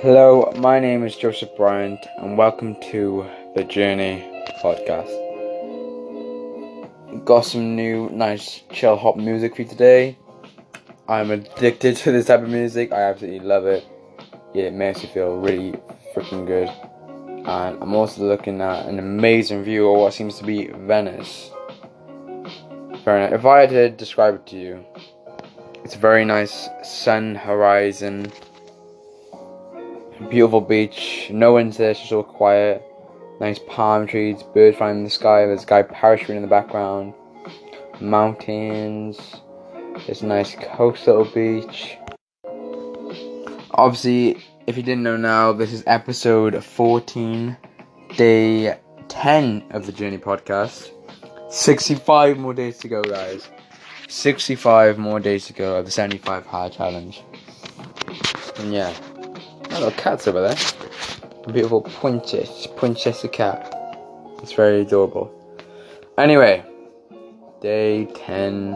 Hello, my name is Joseph Bryant, and welcome to the Journey podcast. Got some new, nice, chill hop music for you today. I'm addicted to this type of music. I absolutely love it. It makes me feel really freaking good. And I'm also looking at an amazing view of what seems to be Venice. Very nice. If I had to describe it to you, it's a very nice sun horizon, beautiful beach, no one's there, it's just all quiet. Nice palm trees, birds flying in the sky, there's a guy parachuting in the background, mountains, there's a nice coastal beach. Obviously, if you didn't know now, this is episode 14, day 10 of the Journey podcast. 65 more days to go, guys. 65 more days to go of the 75 hard challenge. And yeah, little cat's over there. A beautiful princess, princess cat. It's very adorable. Anyway, day 10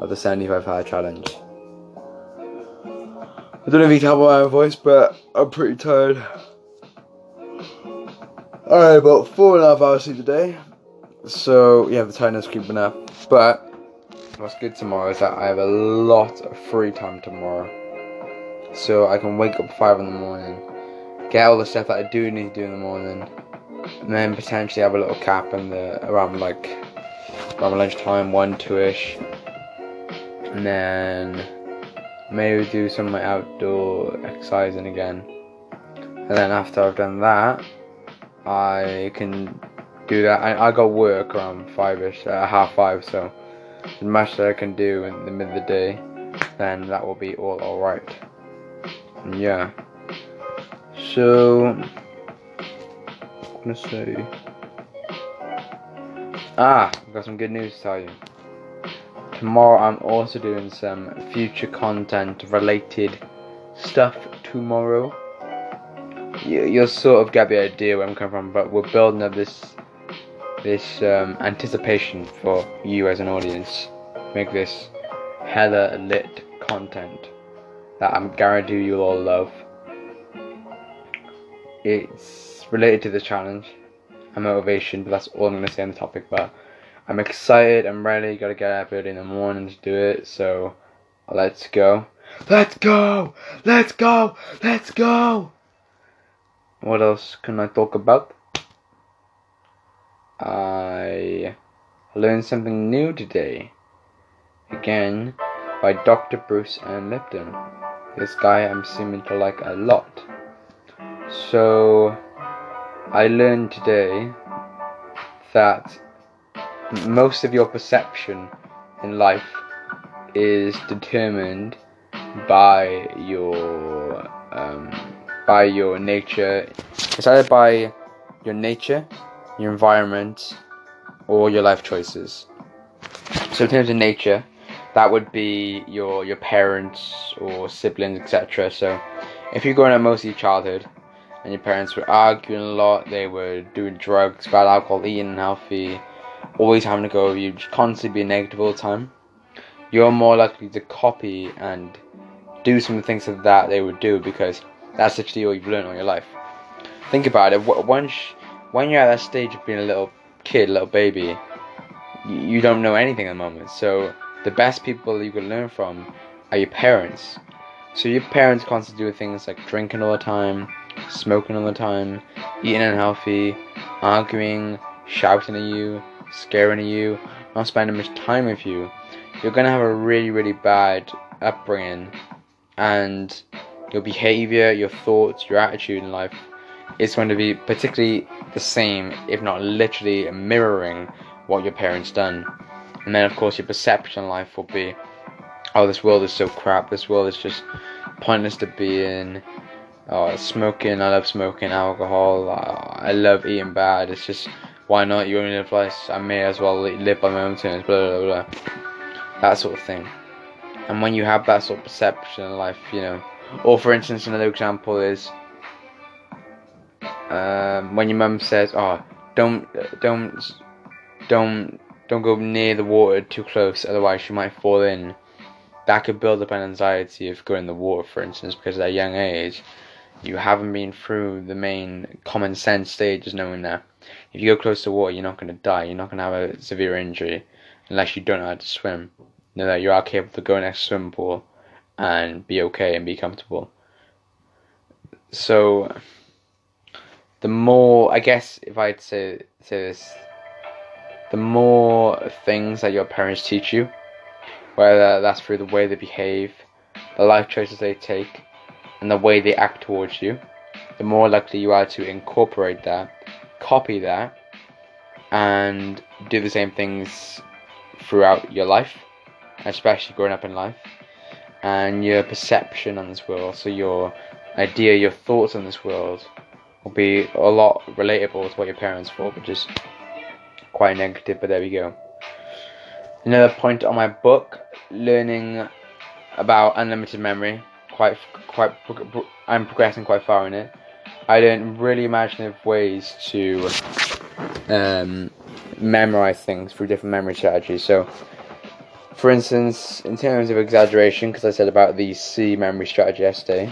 of the 75 hard challenge. I don't know if you can tell by my voice, but I'm pretty tired. Alright, about four and a half hours sleep today. So, yeah, the tiredness creeping up. But, what's good tomorrow is that I have a lot of free time tomorrow. So I can wake up 5 in the morning, get all the stuff that I do need to do in the morning, and then potentially have a little cap in the around like around lunchtime, 1 2 ish. And then maybe do some of my outdoor exercising again. And then after I've done that, I can do that. I, I got work around five ish, uh, half five, so as much that I can do in the mid of the day, then that will be all alright. Yeah. So, I'm gonna say. Ah, got some good news to tell you. Tomorrow I'm also doing some future content related stuff tomorrow. You, you'll sort of get the idea where I'm coming from, but we're building up this this um, anticipation for you as an audience. Make this hella lit content that I'm guarantee you'll all love. It's related to the challenge and motivation, but that's all I'm gonna say on the topic. But I'm excited, I'm ready, gotta get up early in the morning to do it, so let's go. Let's go! Let's go! Let's go! What else can I talk about? I learned something new today. Again, by Dr. Bruce N. Lipton. This guy I'm seeming to like a lot. So, I learned today that most of your perception in life is determined by your um, by your nature. It's either by your nature, your environment, or your life choices. So in terms of nature, that would be your your parents or siblings, etc. So if you're growing up mostly childhood and your parents were arguing a lot, they were doing drugs, bad alcohol, eating unhealthy, always having to go over you, just constantly being negative all the time, you're more likely to copy and do some of the things that, they would do because that's literally all you've learned all your life. Think about it. Once when you're at that stage of being a little kid, little baby, you don't know anything at the moment. So the best people you can learn from are your parents. So your parents constantly do things like drinking all the time, smoking all the time, eating unhealthy, arguing, shouting at you, scaring at you, not spending much time with you. You're gonna have a really, really bad upbringing, and your behavior, your thoughts, your attitude in life is going to be particularly the same, if not literally mirroring what your parents done. And then, of course, your perception life will be, oh, this world is so crap. This world is just pointless to be in. Oh, smoking. I love smoking. Alcohol. Oh, I love eating bad. It's just why not? You only live twice. I may as well live by my own terms. Blah blah blah. That sort of thing. And when you have that sort of perception in life, you know, or for instance, another example is um, when your mum says, "Oh, don't, don't, don't, don't go near the water too close, otherwise you might fall in." That could build up an anxiety of going in the water, for instance, because at a young age, you haven't been through the main common sense stages knowing that if you go close to water, you're not going to die. You're not going to have a severe injury unless you don't know how to swim. Know that you are capable to go next swimming pool and be okay and be comfortable. So, the more, I guess, if I'd say, say this, the more things that your parents teach you, whether that's through the way they behave, the life choices they take, and the way they act towards you, the more likely you are to incorporate that, copy that, and do the same things throughout your life, especially growing up in life, and your perception on this world, so your idea, your thoughts on this world will be a lot relatable to what your parents thought, which is quite negative, but there we go. Another point on my book, learning about unlimited memory. Quite, quite. I'm progressing quite far in it. I learned really imaginative ways to um, memorize things through different memory strategies. So, for instance, in terms of exaggeration, because I said about the C memory strategy yesterday,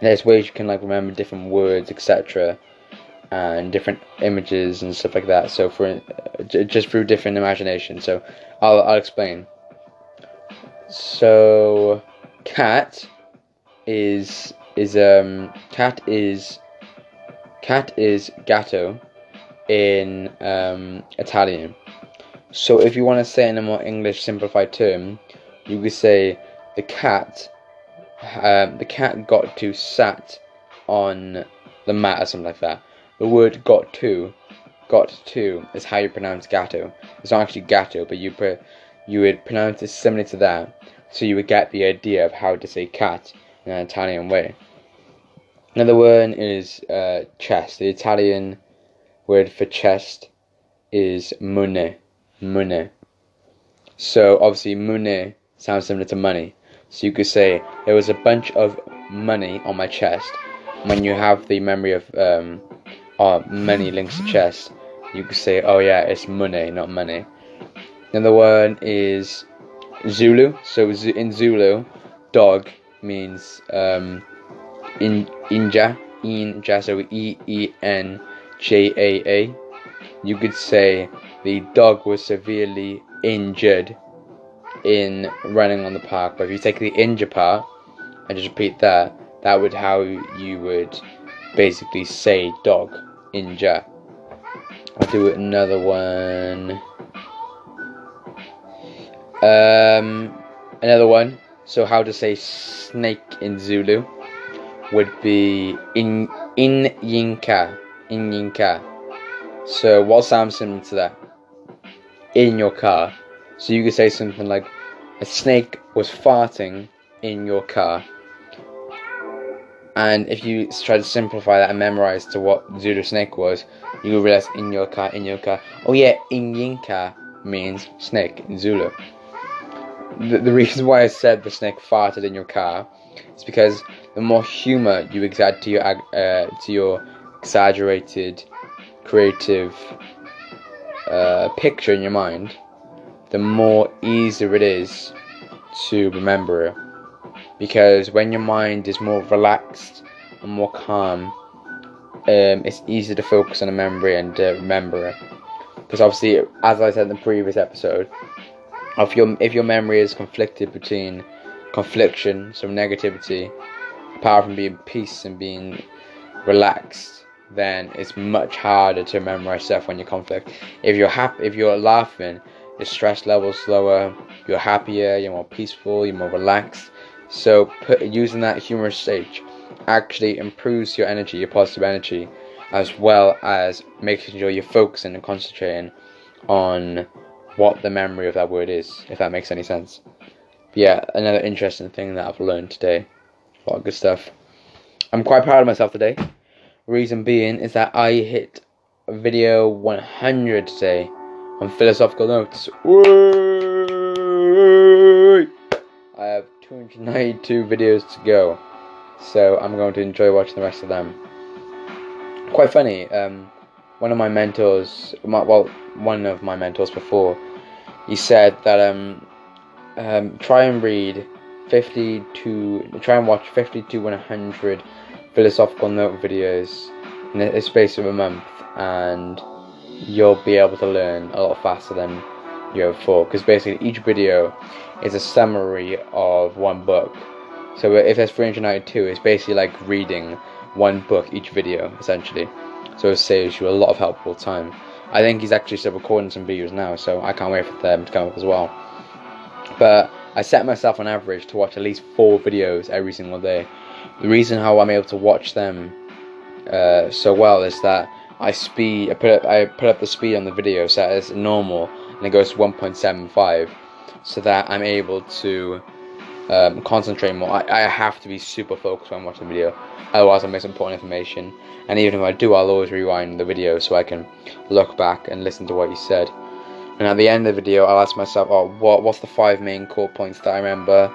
there's ways you can like remember different words, etc and different images and stuff like that. So for just through different imagination. So I'll I'll explain. So cat is is um cat is cat is gatto in um, Italian. So if you want to say in a more English simplified term, you could say the cat um, the cat got to sat on the mat or something like that. The word got to, got to is how you pronounce gatto. It's not actually gatto, but you put, you would pronounce it similar to that, so you would get the idea of how to say cat in an Italian way. Another word is uh, chest. The Italian word for chest is mune, mune. So obviously mune sounds similar to money. So you could say there was a bunch of money on my chest. When you have the memory of um, are many links to chess, you could say, oh yeah, it's money, not money. Another one is Zulu. So in Zulu, dog means um, in inja, inja, so E E N J A A. You could say the dog was severely injured in running on the park. But if you take the injured part and just repeat that, that would how you would basically say dog inja. I'll do another one. Um, another one. So how to say snake in Zulu would be in in yinka in yinka. So what sounds similar to that? In your car. So you could say something like, a snake was farting in your car. And if you try to simplify that and memorize to what Zulu snake was, you will realize in your car, in your car. Oh yeah, Inyinka means snake in Zulu. The, the reason why I said the snake farted in your car is because the more humor you add to your uh, to your exaggerated, creative uh, picture in your mind, the more easier it is to remember it because when your mind is more relaxed and more calm, um, it's easier to focus on a memory and uh, remember it. Because obviously, as I said in the previous episode, if your if your memory is conflicted between confliction, some negativity, apart from being peace and being relaxed, then it's much harder to memorize stuff when you're conflict. If you're happy, if you're laughing, your stress level's lower, you're happier, you're more peaceful, you're more relaxed. So put, using that humorous stage actually improves your energy, your positive energy, as well as making sure you're focusing and concentrating on what the memory of that word is, if that makes any sense. But yeah, another interesting thing that I've learned today. A lot of good stuff. I'm quite proud of myself today. Reason being is that I hit video 100 today on philosophical notes. I have 292 videos to go, so I'm going to enjoy watching the rest of them. Quite funny, um, one of my mentors, my, well, one of my mentors before, he said that um, um, try and read 50 to, try and watch 50 to 100 philosophical note videos in a space of a month, and you'll be able to learn a lot faster than you have before. Because basically, each video is a summary of one book. So if there's 392, it's basically like reading one book each video, essentially. So it saves you a lot of helpful time. I think he's actually still recording some videos now, so I can't wait for them to come up as well. But I set myself on average to watch at least four videos every single day. The reason how I'm able to watch them uh, so well is that I speed I put up I put up the speed on the video so that it's normal and it goes to 1.75 so that I'm able to um, concentrate more. I, I have to be super focused when watching the video, otherwise I miss important information. And even if I do, I'll always rewind the video so I can look back and listen to what you said. And at the end of the video, I'll ask myself, oh, what what's the five main core points that I remember?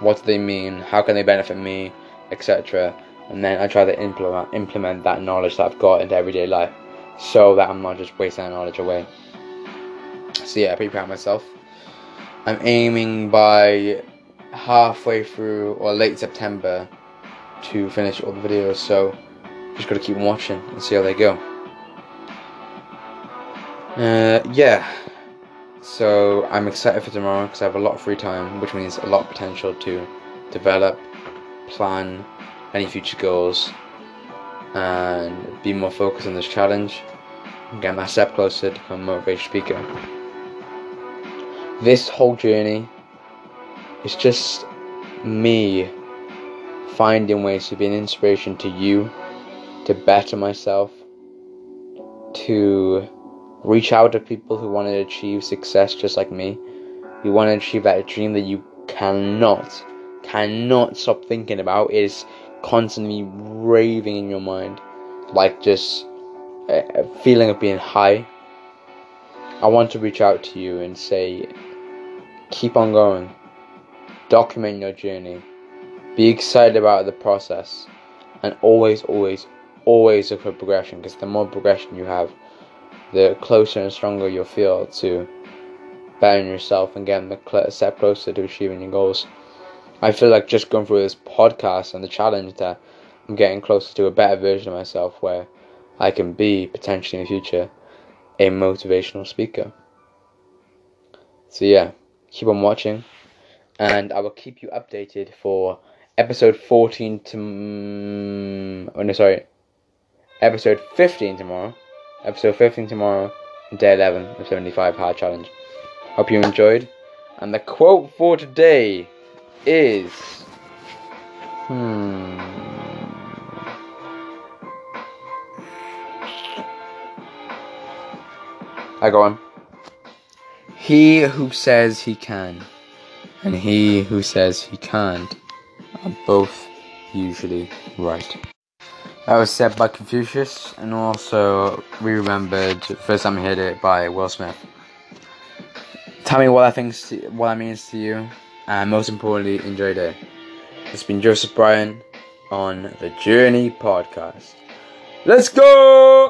What do they mean? How can they benefit me, etc. And then I try to implement implement that knowledge that I've got into everyday life, so that I'm not just wasting that knowledge away. So yeah, pretty proud of myself. I'm aiming by halfway through or late September to finish all the videos, so just gotta keep watching and see how they go. Uh, yeah, so I'm excited for tomorrow because I have a lot of free time, which means a lot of potential to develop, plan any future goals, and be more focused on this challenge and get my step closer to become a motivational speaker. This whole journey is just me finding ways to be an inspiration to you, to better myself, to reach out to people who want to achieve success just like me. You want to achieve that dream that you cannot, cannot stop thinking about. It is constantly raving in your mind, like just a feeling of being high. I want to reach out to you and say, keep on going document your journey, be excited about the process, and always, always, always look for progression because the more progression you have, the closer and stronger you'll feel to bettering yourself and getting the step closer to achieving your goals. I feel like just going through this podcast and the challenge that I'm getting closer to a better version of myself where I can be potentially in the future a motivational speaker. So yeah, keep on watching and I will keep you updated for episode 14 to mm, oh no sorry episode 15 tomorrow episode 15 tomorrow day 11 of 75 hard challenge hope you enjoyed and the quote for today is hmm I go on he who says he can and he who says he can't are both usually right. That was said by Confucius, and also we remembered first time I heard it by Will Smith. Tell me what thinks, to, what that means to you, and most importantly, enjoy day. It's been Joseph Bryant on the Journey Podcast. Let's go!